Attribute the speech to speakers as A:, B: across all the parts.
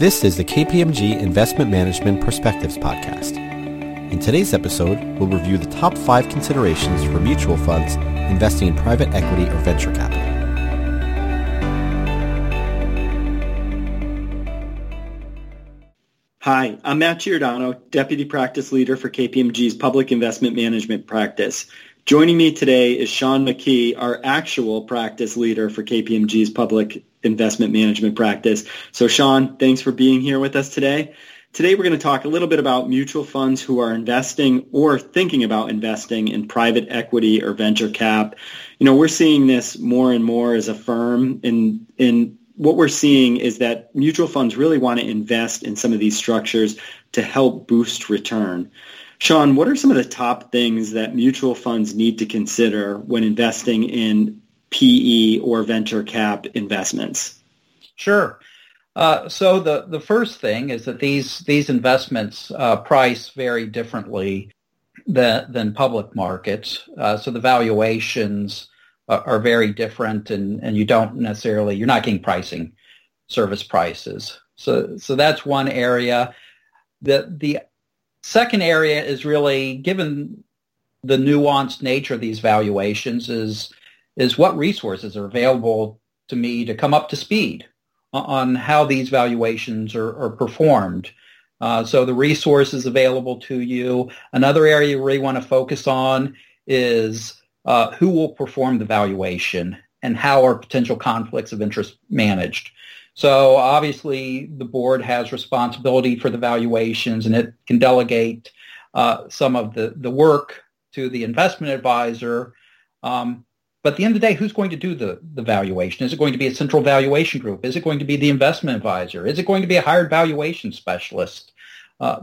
A: This is the KPMG Investment Management Perspectives Podcast. In today's episode, we'll review the top five considerations for mutual funds investing in private equity or venture capital.
B: Hi, I'm Matt Giordano, Deputy Practice Leader for KPMG's Public Investment Management Practice. Joining me today is Sean McKee, our actual practice leader for KPMG's Public Investment Management Practice. So Sean, thanks for being here with us today. Today we're going to talk a little bit about mutual funds who are investing or thinking about investing in private equity or venture cap. You know, we're seeing this more and more as a firm in in what we're seeing is that mutual funds really want to invest in some of these structures to help boost return. Sean, what are some of the top things that mutual funds need to consider when investing in PE or venture cap investments?
C: Sure. Uh, so the, the first thing is that these these investments uh, price very differently than, than public markets. Uh, so the valuations are, are very different, and, and you don't necessarily you're not getting pricing service prices. So so that's one area. The the Second area is really, given the nuanced nature of these valuations, is is what resources are available to me to come up to speed on how these valuations are, are performed. Uh, so the resources available to you. Another area you really want to focus on is uh, who will perform the valuation and how are potential conflicts of interest managed. So obviously the board has responsibility for the valuations and it can delegate uh, some of the, the work to the investment advisor. Um, but at the end of the day, who's going to do the, the valuation? Is it going to be a central valuation group? Is it going to be the investment advisor? Is it going to be a hired valuation specialist? Uh,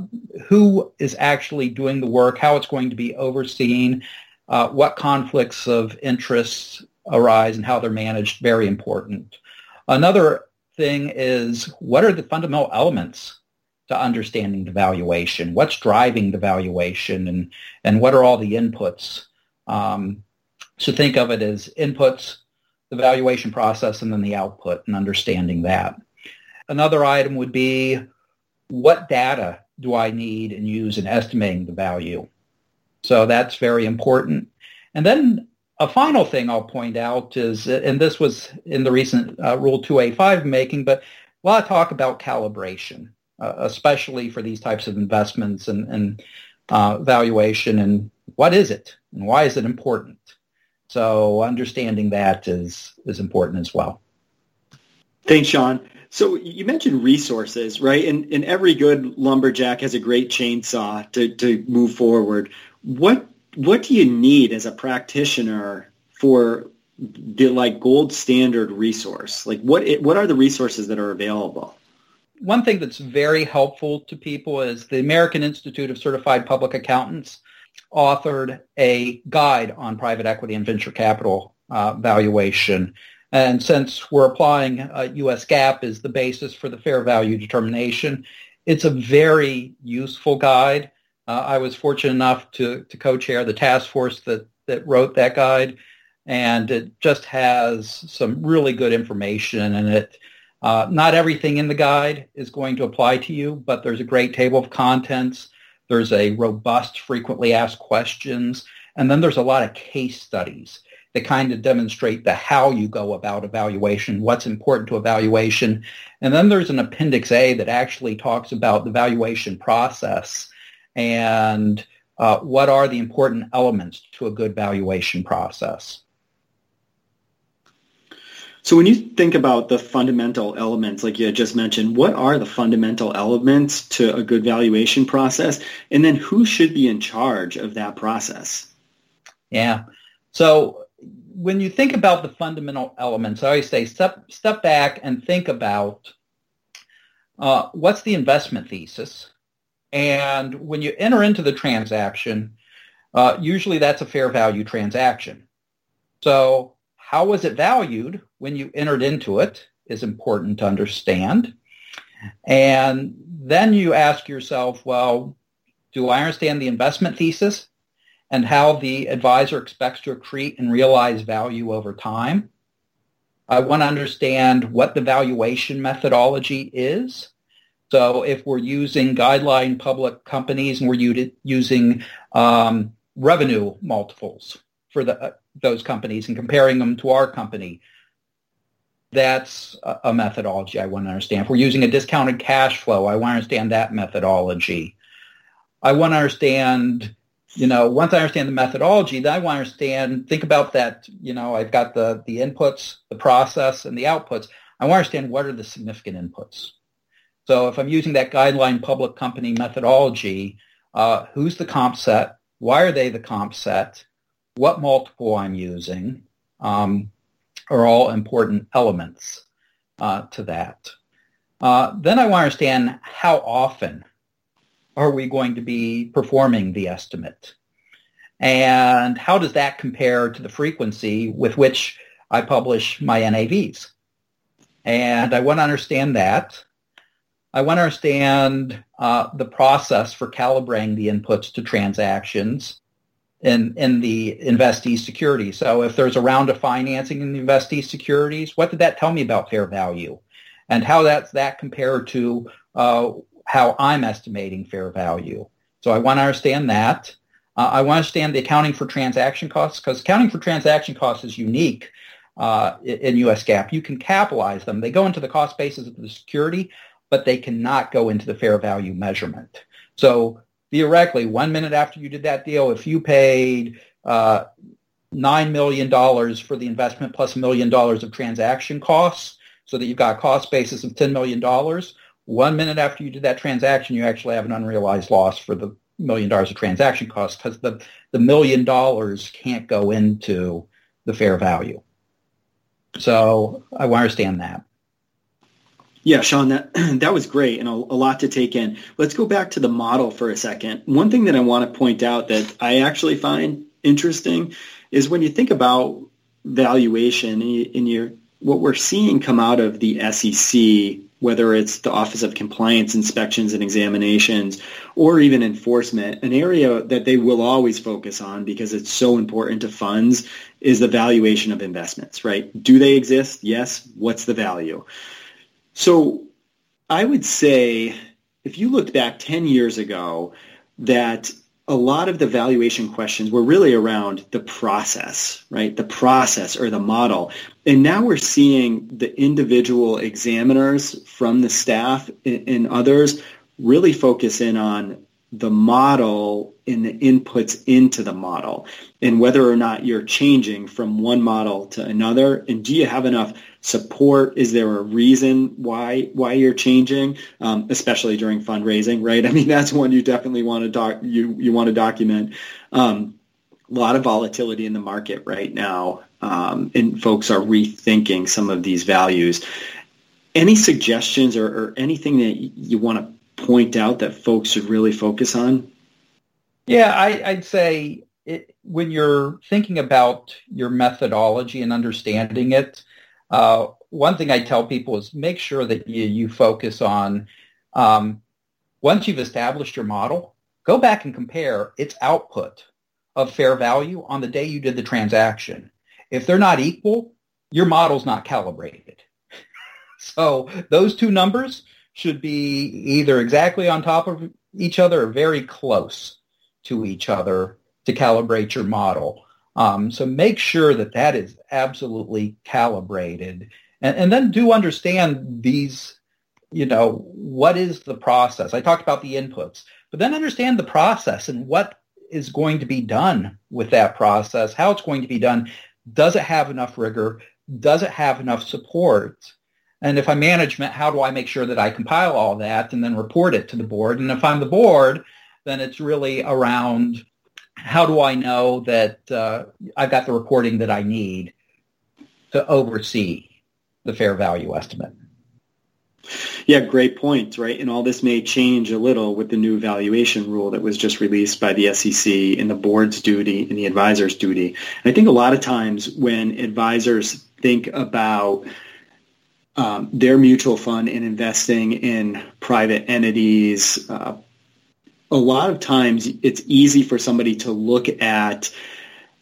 C: who is actually doing the work? How it's going to be overseen? Uh, what conflicts of interests arise and how they're managed? Very important. Another thing is what are the fundamental elements to understanding the valuation? What's driving the valuation and, and what are all the inputs? Um, so think of it as inputs, the valuation process, and then the output and understanding that. Another item would be what data do I need and use in estimating the value? So that's very important. And then a final thing I'll point out is, and this was in the recent uh, Rule 2A5 making, but a lot of talk about calibration, uh, especially for these types of investments and, and uh, valuation, and what is it, and why is it important? So understanding that is is important as well.
B: Thanks, Sean. So you mentioned resources, right? And, and every good lumberjack has a great chainsaw to, to move forward. What what do you need as a practitioner for the like gold standard resource? Like what what are the resources that are available?
C: One thing that's very helpful to people is the American Institute of Certified Public Accountants authored a guide on private equity and venture capital uh, valuation. And since we're applying uh, U.S. GAAP as the basis for the fair value determination, it's a very useful guide. Uh, I was fortunate enough to, to co-chair the task force that, that wrote that guide, and it just has some really good information in it. Uh, not everything in the guide is going to apply to you, but there's a great table of contents. There's a robust frequently asked questions, and then there's a lot of case studies that kind of demonstrate the how you go about evaluation, what's important to evaluation. And then there's an Appendix A that actually talks about the valuation process and uh, what are the important elements to a good valuation process.
B: So when you think about the fundamental elements, like you just mentioned, what are the fundamental elements to a good valuation process? And then who should be in charge of that process?
C: Yeah. So when you think about the fundamental elements, I always say step, step back and think about uh, what's the investment thesis? And when you enter into the transaction, uh, usually that's a fair value transaction. So how was it valued when you entered into it is important to understand. And then you ask yourself, well, do I understand the investment thesis and how the advisor expects to accrete and realize value over time? I want to understand what the valuation methodology is So if we're using guideline public companies and we're using um, revenue multiples for the, those companies and comparing them to our company, that's a, methodology I want to understand. If we're using a discounted cash flow, I want to understand that methodology. I want to understand you know, once I understand the methodology, then I want to understand, think about that, you know, I've got the, the inputs, the process, and the outputs. I want to understand what are the significant inputs. So if I'm using that guideline public company methodology, uh, who's the comp set? Why are they the comp set? What multiple I'm using um, are all important elements uh, to that. Uh, then I want to understand how often are we going to be performing the estimate? And how does that compare to the frequency with which I publish my NAVs? And I want to understand that. I want to understand uh, the process for calibrating the inputs to transactions in, in the investee security. So if there's a round of financing in the investee securities, what did that tell me about fair value? And how does that compared to uh, how I'm estimating fair value. So I want to understand that. Uh, I want to understand the accounting for transaction costs because accounting for transaction costs is unique uh, in U.S. GAAP. You can capitalize them. They go into the cost basis of the security, but they cannot go into the fair value measurement. So theoretically, one minute after you did that deal, if you paid uh, $9 million for the investment plus a million dollars of transaction costs, so that you've got a cost basis of $10 million, one minute after you did that transaction, you actually have an unrealized loss for the million dollars of transaction costs because the, the million dollars can't go into the fair value. So I understand that.
B: Yeah, Sean, that that was great and a, a, lot to take in. Let's go back to the model for a second. One thing that I want to point out that I actually find interesting is when you think about valuation in your what we're seeing come out of the SEC whether it's the Office of Compliance Inspections and Examinations or even enforcement, an area that they will always focus on because it's so important to funds is the valuation of investments, right? Do they exist? Yes. What's the value? So I would say if you looked back 10 years ago that a lot of the valuation questions were really around the process, right? The process or the model. And now we're seeing the individual examiners from the staff and others really focus in on the model and the inputs into the model and whether or not you're changing from one model to another. And do you have enough support? Is there a reason why why you're changing um, especially during fundraising right? I mean that's one you definitely want to doc you you want to document. Um, a lot of volatility in the market right now um, and folks are rethinking some of these values. Any suggestions or, or anything that you want to point out that folks should really focus on?
C: Yeah, I, would say it, when you're thinking about your methodology and understanding it, uh, one thing I tell people is make sure that you, you focus on um, once you've established your model, go back and compare its output of fair value on the day you did the transaction. If they're not equal, your model's not calibrated. so those two numbers, should be either exactly on top of each other or very close to each other to calibrate your model. Um, so make sure that that is absolutely calibrated. And, and then do understand these, you know, what is the process? I talked about the inputs, but then understand the process and what is going to be done with that process, how it's going to be done. Does it have enough rigor? Does it have enough support? And if I'm management, how do I make sure that I compile all that and then report it to the board? And if I'm the board, then it's really around how do I know that uh, I've got the reporting that I need to oversee the fair value estimate?
B: Yeah, great point, right? And all this may change a little with the new valuation rule that was just released by the SEC and the board's duty and the advisor's duty. And I think a lot of times when advisors think about um, their mutual fund and investing in private entities. Uh, a lot of times it's easy for somebody to look at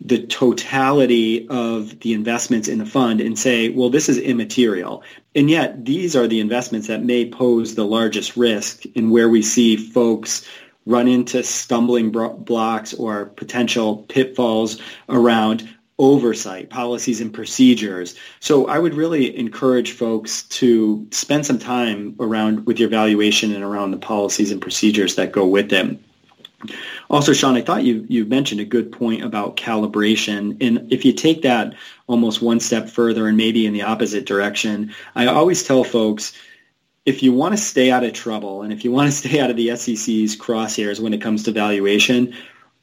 B: the totality of the investments in the fund and say, well, this is immaterial. And yet these are the investments that may pose the largest risk and where we see folks run into stumbling blocks or potential pitfalls around oversight, policies and procedures. So I would really encourage folks to spend some time around with your valuation and around the policies and procedures that go with them. Also, Sean, I thought you, you mentioned a good point about calibration. And if you take that almost one step further and maybe in the opposite direction, I always tell folks, if you want to stay out of trouble and if you want to stay out of the SEC's crosshairs when it comes to valuation,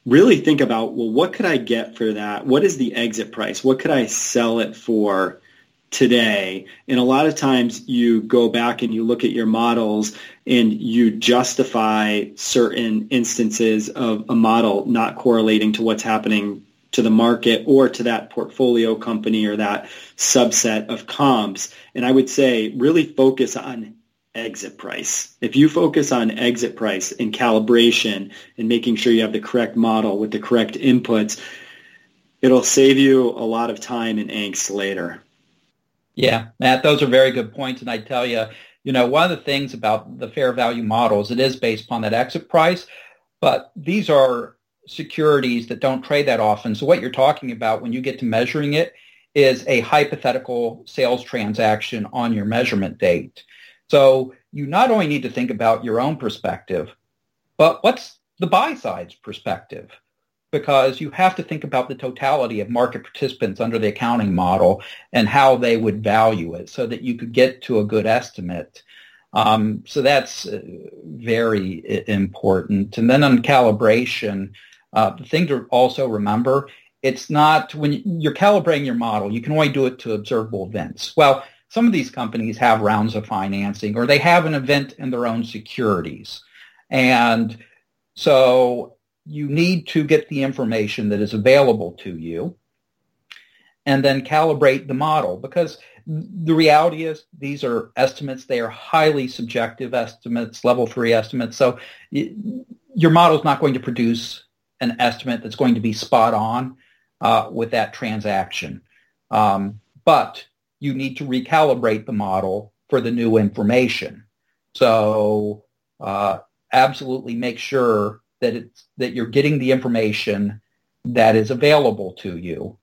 B: really think about, well, what could I get for that? What is the exit price? What could I sell it for today? And a lot of times you go back and you look at your models and you justify certain instances of a model not correlating to what's happening to the market or to that portfolio company or that subset of comps. And I would say really focus on exit price. If you focus on exit price and calibration and making sure you have the correct model with the correct inputs, it'll save you a lot of time and angst later.
C: Yeah, Matt, those are very good points. And I tell you, you know, one of the things about the fair value models, it is based upon that exit price, but these are securities that don't trade that often. So what you're talking about when you get to measuring it is a hypothetical sales transaction on your measurement date. So you not only need to think about your own perspective, but what's the buy side's perspective? Because you have to think about the totality of market participants under the accounting model and how they would value it so that you could get to a good estimate. Um, so that's uh, very important. And then on calibration, uh, the thing to also remember, it's not when you're calibrating your model, you can only do it to observable events. Well, some of these companies have rounds of financing or they have an event in their own securities. And so you need to get the information that is available to you and then calibrate the model because the reality is these are estimates. They are highly subjective estimates, level three estimates. So your model is not going to produce an estimate that's going to be spot on uh, with that transaction. Um, but you need to recalibrate the model for the new information. So uh, absolutely make sure that it's that you're getting the information that is available to you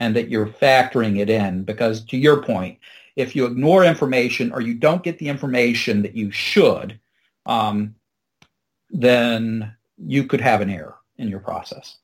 C: and that you're factoring it in because to your point, if you ignore information or you don't get the information that you should, um, then you could have an error in your process.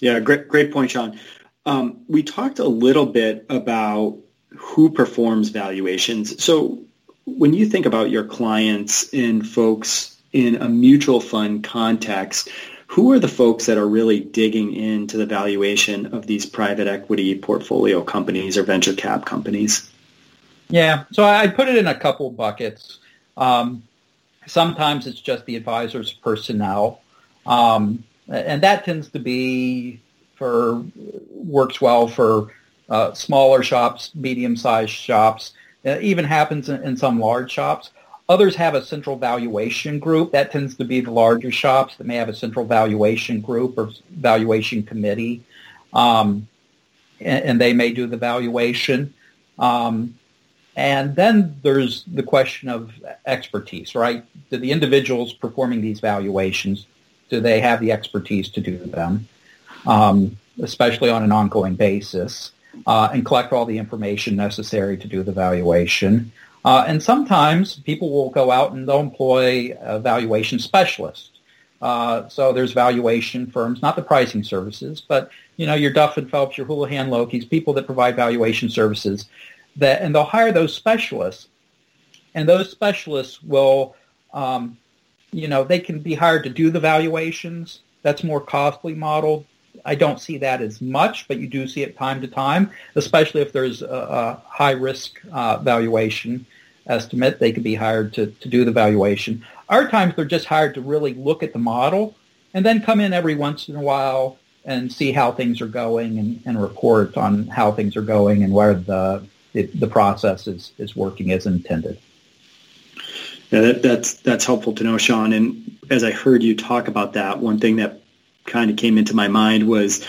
B: Yeah, great, great point, Sean. Um, we talked a little bit about who performs valuations. So when you think about your clients and folks in a mutual fund context, who are the folks that are really digging into the valuation of these private equity portfolio companies or venture cap companies?
C: Yeah, so I put it in a couple buckets. Um, sometimes it's just the advisor's personnel, um, and that tends to be for works well for uh, smaller shops, medium-sized shops. It even happens in, in, some large shops. Others have a central valuation group. That tends to be the larger shops that may have a central valuation group or valuation committee, um, and, and, they may do the valuation. Um, and then there's the question of expertise, right? Do the individuals performing these valuations, do they have the expertise to do them, um, especially on an ongoing basis? uh, and collect all the information necessary to do the valuation. Uh, and sometimes people will go out and they'll employ a valuation specialist. Uh, so there's valuation firms, not the pricing services, but you know your Duff and Phelps, your Houlihan Lokey's, people that provide valuation services, that and they'll hire those specialists, and those specialists will, um, you know, they can be hired to do the valuations. That's more costly model I don't see that as much, but you do see it time to time, especially if there's a, a high risk uh, valuation estimate. They could be hired to, to do the valuation. Our times they're just hired to really look at the model and then come in every once in a while and see how things are going and, and report on how things are going and where the the, the process is, is working as intended.
B: Yeah, that, that's that's helpful to know, Sean. And as I heard you talk about that, one thing that kind of came into my mind was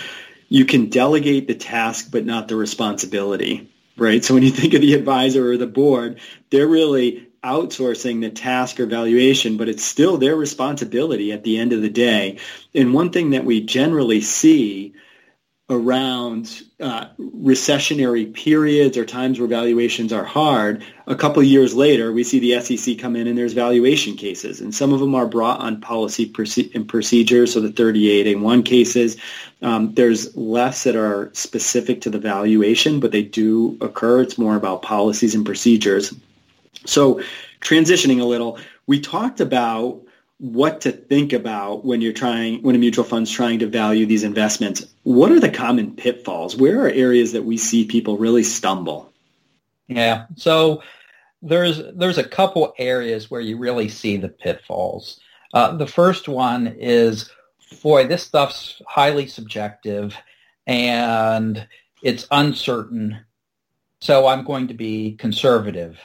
B: you can delegate the task but not the responsibility, right? So when you think of the advisor or the board, they're really outsourcing the task or valuation, but it's still their responsibility at the end of the day. And one thing that we generally see around uh, recessionary periods or times where valuations are hard, a couple years later, we see the SEC come in and there's valuation cases. And some of them are brought on policy and procedures, so the 38A1 cases. Um, there's less that are specific to the valuation, but they do occur. It's more about policies and procedures. So transitioning a little, we talked about what to think about when you're trying when a mutual fund's trying to value these investments. What are the common pitfalls? Where are areas that we see people really stumble?
C: Yeah. So there's there's a couple areas where you really see the pitfalls. Uh, the first one is, boy, this stuff's highly subjective and it's uncertain. So I'm going to be conservative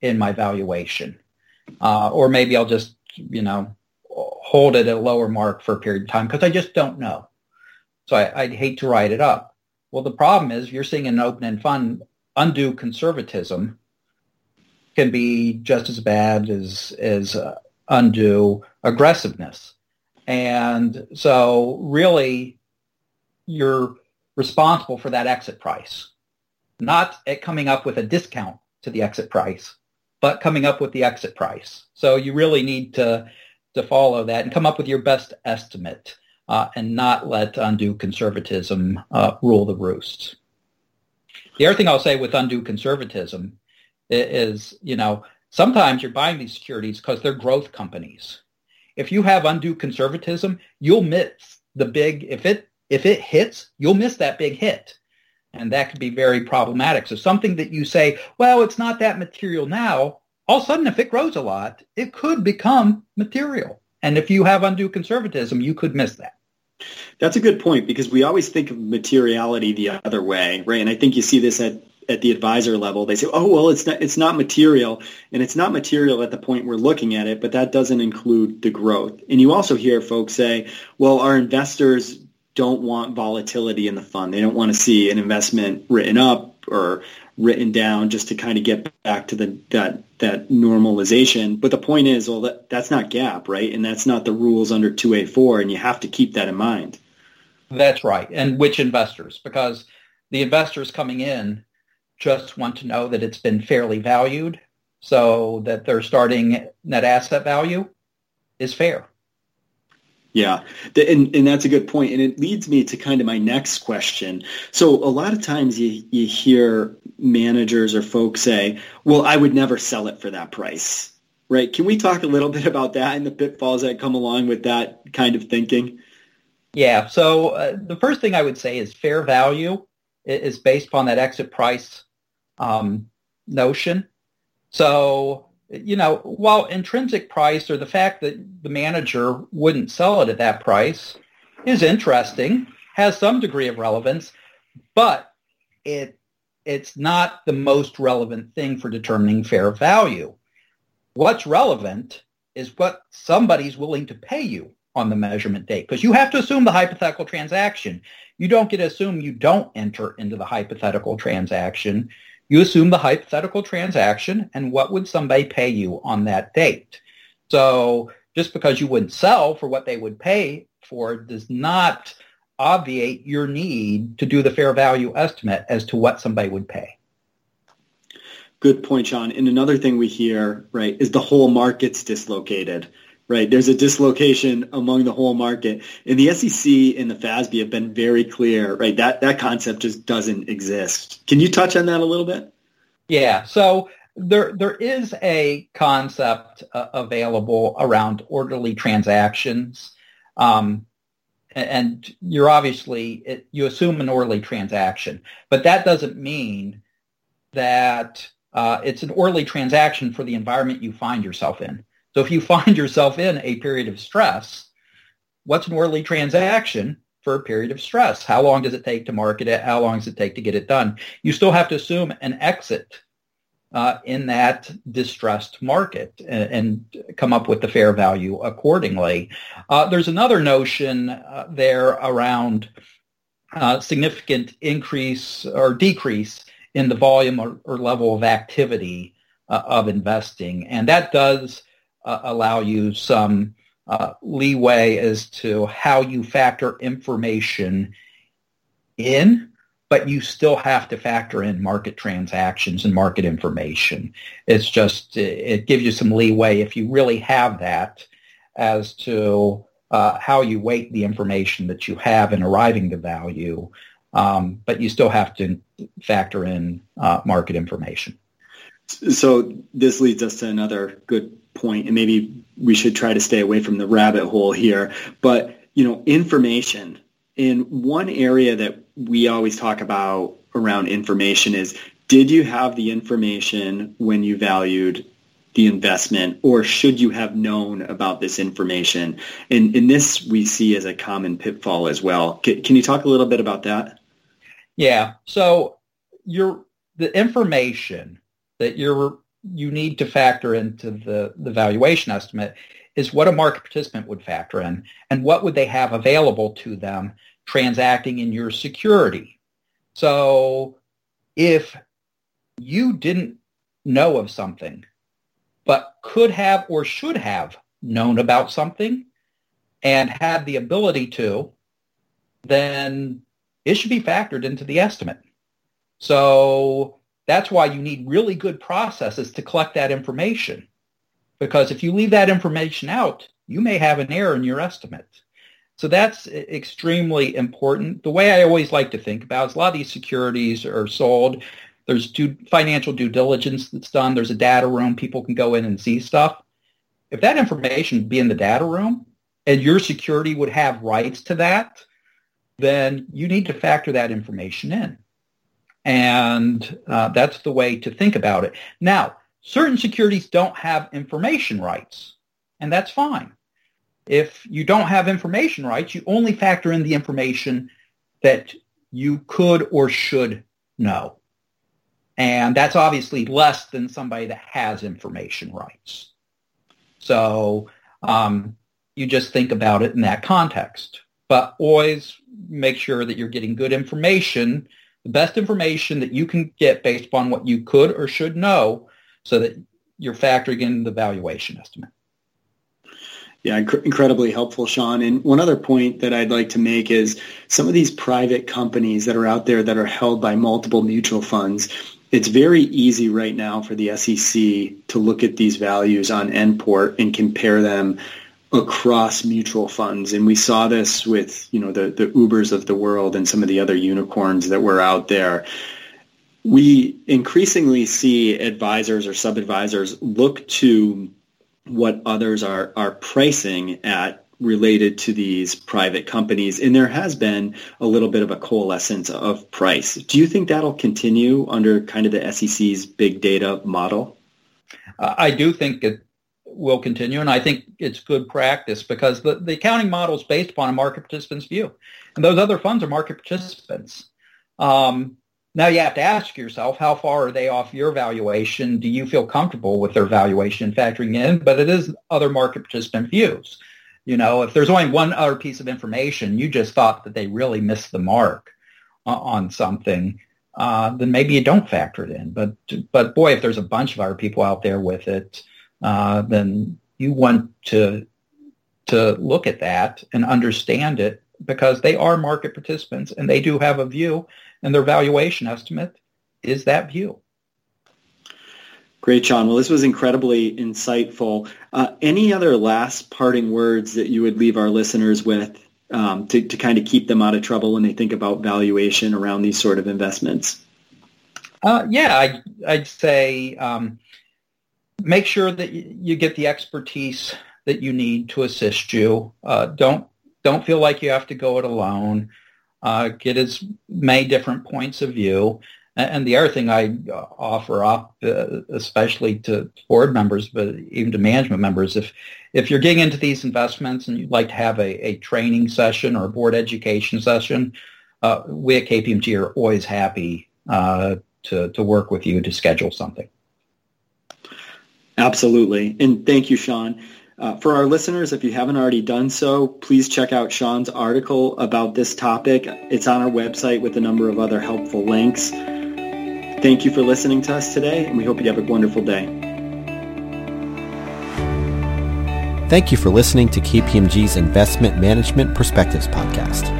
C: in my valuation. Uh, or maybe I'll just you know, hold it at a lower mark for a period of time because I just don't know. So I, would hate to write it up. Well, the problem is you're seeing an open-end fund undue conservatism can be just as bad as as uh, undue aggressiveness. And so really you're responsible for that exit price, not at coming up with a discount to the exit price, but coming up with the exit price. So you really need to to follow that and come up with your best estimate uh, and not let undue conservatism uh, rule the roost. The other thing I'll say with undue conservatism is, you know, sometimes you're buying these securities because they're growth companies. If you have undue conservatism, you'll miss the big if it if it hits, you'll miss that big hit. And that could be very problematic. So something that you say, well, it's not that material now, all of a sudden, if it grows a lot, it could become material. And if you have undue conservatism, you could miss that.
B: That's a good point because we always think of materiality the other way, right? And I think you see this at at the advisor level. They say, "Oh, well, it's not it's not material." And it's not material at the point we're looking at it, but that doesn't include the growth. And you also hear folks say, "Well, our investors don't want volatility in the fund. They don't want to see an investment written up or written down just to kind of get back to the that that normalization. But the point is, well, that, that's not GAAP, right? And that's not the rules under 2A4, and you have to keep that in mind.
C: That's right. And which investors? Because the investors coming in just want to know that it's been fairly valued so that their starting net asset value is fair.
B: Yeah, and, and that's a good point. And it leads me to kind of my next question. So a lot of times you, you hear managers or folks say, well, I would never sell it for that price, right? Can we talk a little bit about that and the pitfalls that come along with that kind of thinking?
C: Yeah, so uh, the first thing I would say is fair value is based upon that exit price um, notion. So you know, while intrinsic price or the fact that the manager wouldn't sell it at that price is interesting, has some degree of relevance, but it it's not the most relevant thing for determining fair value. What's relevant is what somebody's willing to pay you on the measurement date because you have to assume the hypothetical transaction. You don't get to assume you don't enter into the hypothetical transaction. You assume the hypothetical transaction and what would somebody pay you on that date. So just because you wouldn't sell for what they would pay for does not obviate your need to do the fair value estimate as to what somebody would pay.
B: Good point, Sean. And another thing we hear, right, is the whole market's dislocated right? There's a dislocation among the whole market. And the SEC and the FASB have been very clear, right? That, that concept just doesn't exist. Can you touch on that a little bit?
C: Yeah. So there, there is a concept uh, available around orderly transactions. Um, and you're obviously, it, you assume an orderly transaction, but that doesn't mean that uh, it's an orderly transaction for the environment you find yourself in. So if you find yourself in a period of stress, what's an orderly transaction for a period of stress? How long does it take to market it? How long does it take to get it done? You still have to assume an exit uh, in that distressed market and, and, come up with the fair value accordingly. Uh, there's another notion uh, there around uh, significant increase or decrease in the volume or, or level of activity uh, of investing. And that does uh, allow you some uh, leeway as to how you factor information in, but you still have to factor in market transactions and market information. It's just, it gives you some leeway if you really have that as to uh, how you weight the information that you have in arriving to value, um, but you still have to factor in uh, market information.
B: So this leads us to another good point, and maybe we should try to stay away from the rabbit hole here. But you know, information. In one area that we always talk about around information is, did you have the information when you valued the investment, or should you have known about this information? And, in this we see as a common pitfall as well. Can, can you talk a little bit about that?
C: Yeah. So your the information that you're you need to factor into the, the valuation estimate is what a market participant would factor in and what would they have available to them transacting in your security. So if you didn't know of something, but could have or should have known about something and had the ability to, then it should be factored into the estimate. So that's why you need really good processes to collect that information. Because if you leave that information out, you may have an error in your estimate. So that's extremely important. The way I always like to think about is a lot of these securities are sold. There's due, financial due diligence that's done. There's a data room. People can go in and see stuff. If that information be in the data room and your security would have rights to that, then you need to factor that information in. And uh, that's the way to think about it. Now, certain securities don't have information rights, and that's fine. If you don't have information rights, you only factor in the information that you could or should know. And that's obviously less than somebody that has information rights. So um, you just think about it in that context. But always make sure that you're getting good information the best information that you can get based upon what you could or should know so that you're factoring in the valuation estimate.
B: Yeah, inc- incredibly helpful, Sean. And one other point that I'd like to make is some of these private companies that are out there that are held by multiple mutual funds, it's very easy right now for the SEC to look at these values on NPORT and compare them across mutual funds. And we saw this with, you know, the, the Ubers of the world and some of the other unicorns that were out there. We increasingly see advisors or sub-advisors look to what others are, are pricing at related to these private companies. And there has been a little bit of a coalescence of price. Do you think that'll continue under kind of the SEC's big data model?
C: I do think it will continue, and I think it's good practice because the, the accounting model is based upon a market participant's view, and those other funds are market participants. Um, now you have to ask yourself, how far are they off your valuation? Do you feel comfortable with their valuation factoring in? But it is other market participant views. You know, if there's only one other piece of information, you just thought that they really missed the mark on something, uh, then maybe you don't factor it in. But but boy, if there's a bunch of other people out there with it, uh, then you want to to look at that and understand it because they are market participants and they do have a view and their valuation estimate is that view.
B: Great, Sean. Well, this was incredibly insightful. Uh, any other last parting words that you would leave our listeners with um, to, to kind of keep them out of trouble when they think about valuation around these sort of investments?
C: Uh, yeah, I, I'd say um, make sure that you get the expertise that you need to assist you. Uh, don't don't feel like you have to go it alone. Uh, get as many different points of view. And the other thing I offer up, uh, especially to board members, but even to management members, if if you're getting into these investments and you'd like to have a, a training session or a board education session, uh, we at KPMG are always happy uh, to to work with you to schedule something.
B: Absolutely. And thank you, Sean. Uh, for our listeners, if you haven't already done so, please check out Sean's article about this topic. It's on our website with a number of other helpful links. Thank you for listening to us today, and we hope you have a wonderful day.
A: Thank you for listening to KPMG's Investment Management Perspectives podcast.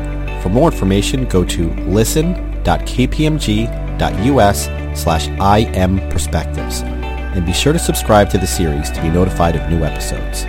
A: For more information, go to listen.kpmg.us slash imperspectives and be sure to subscribe to the series to be notified of new episodes.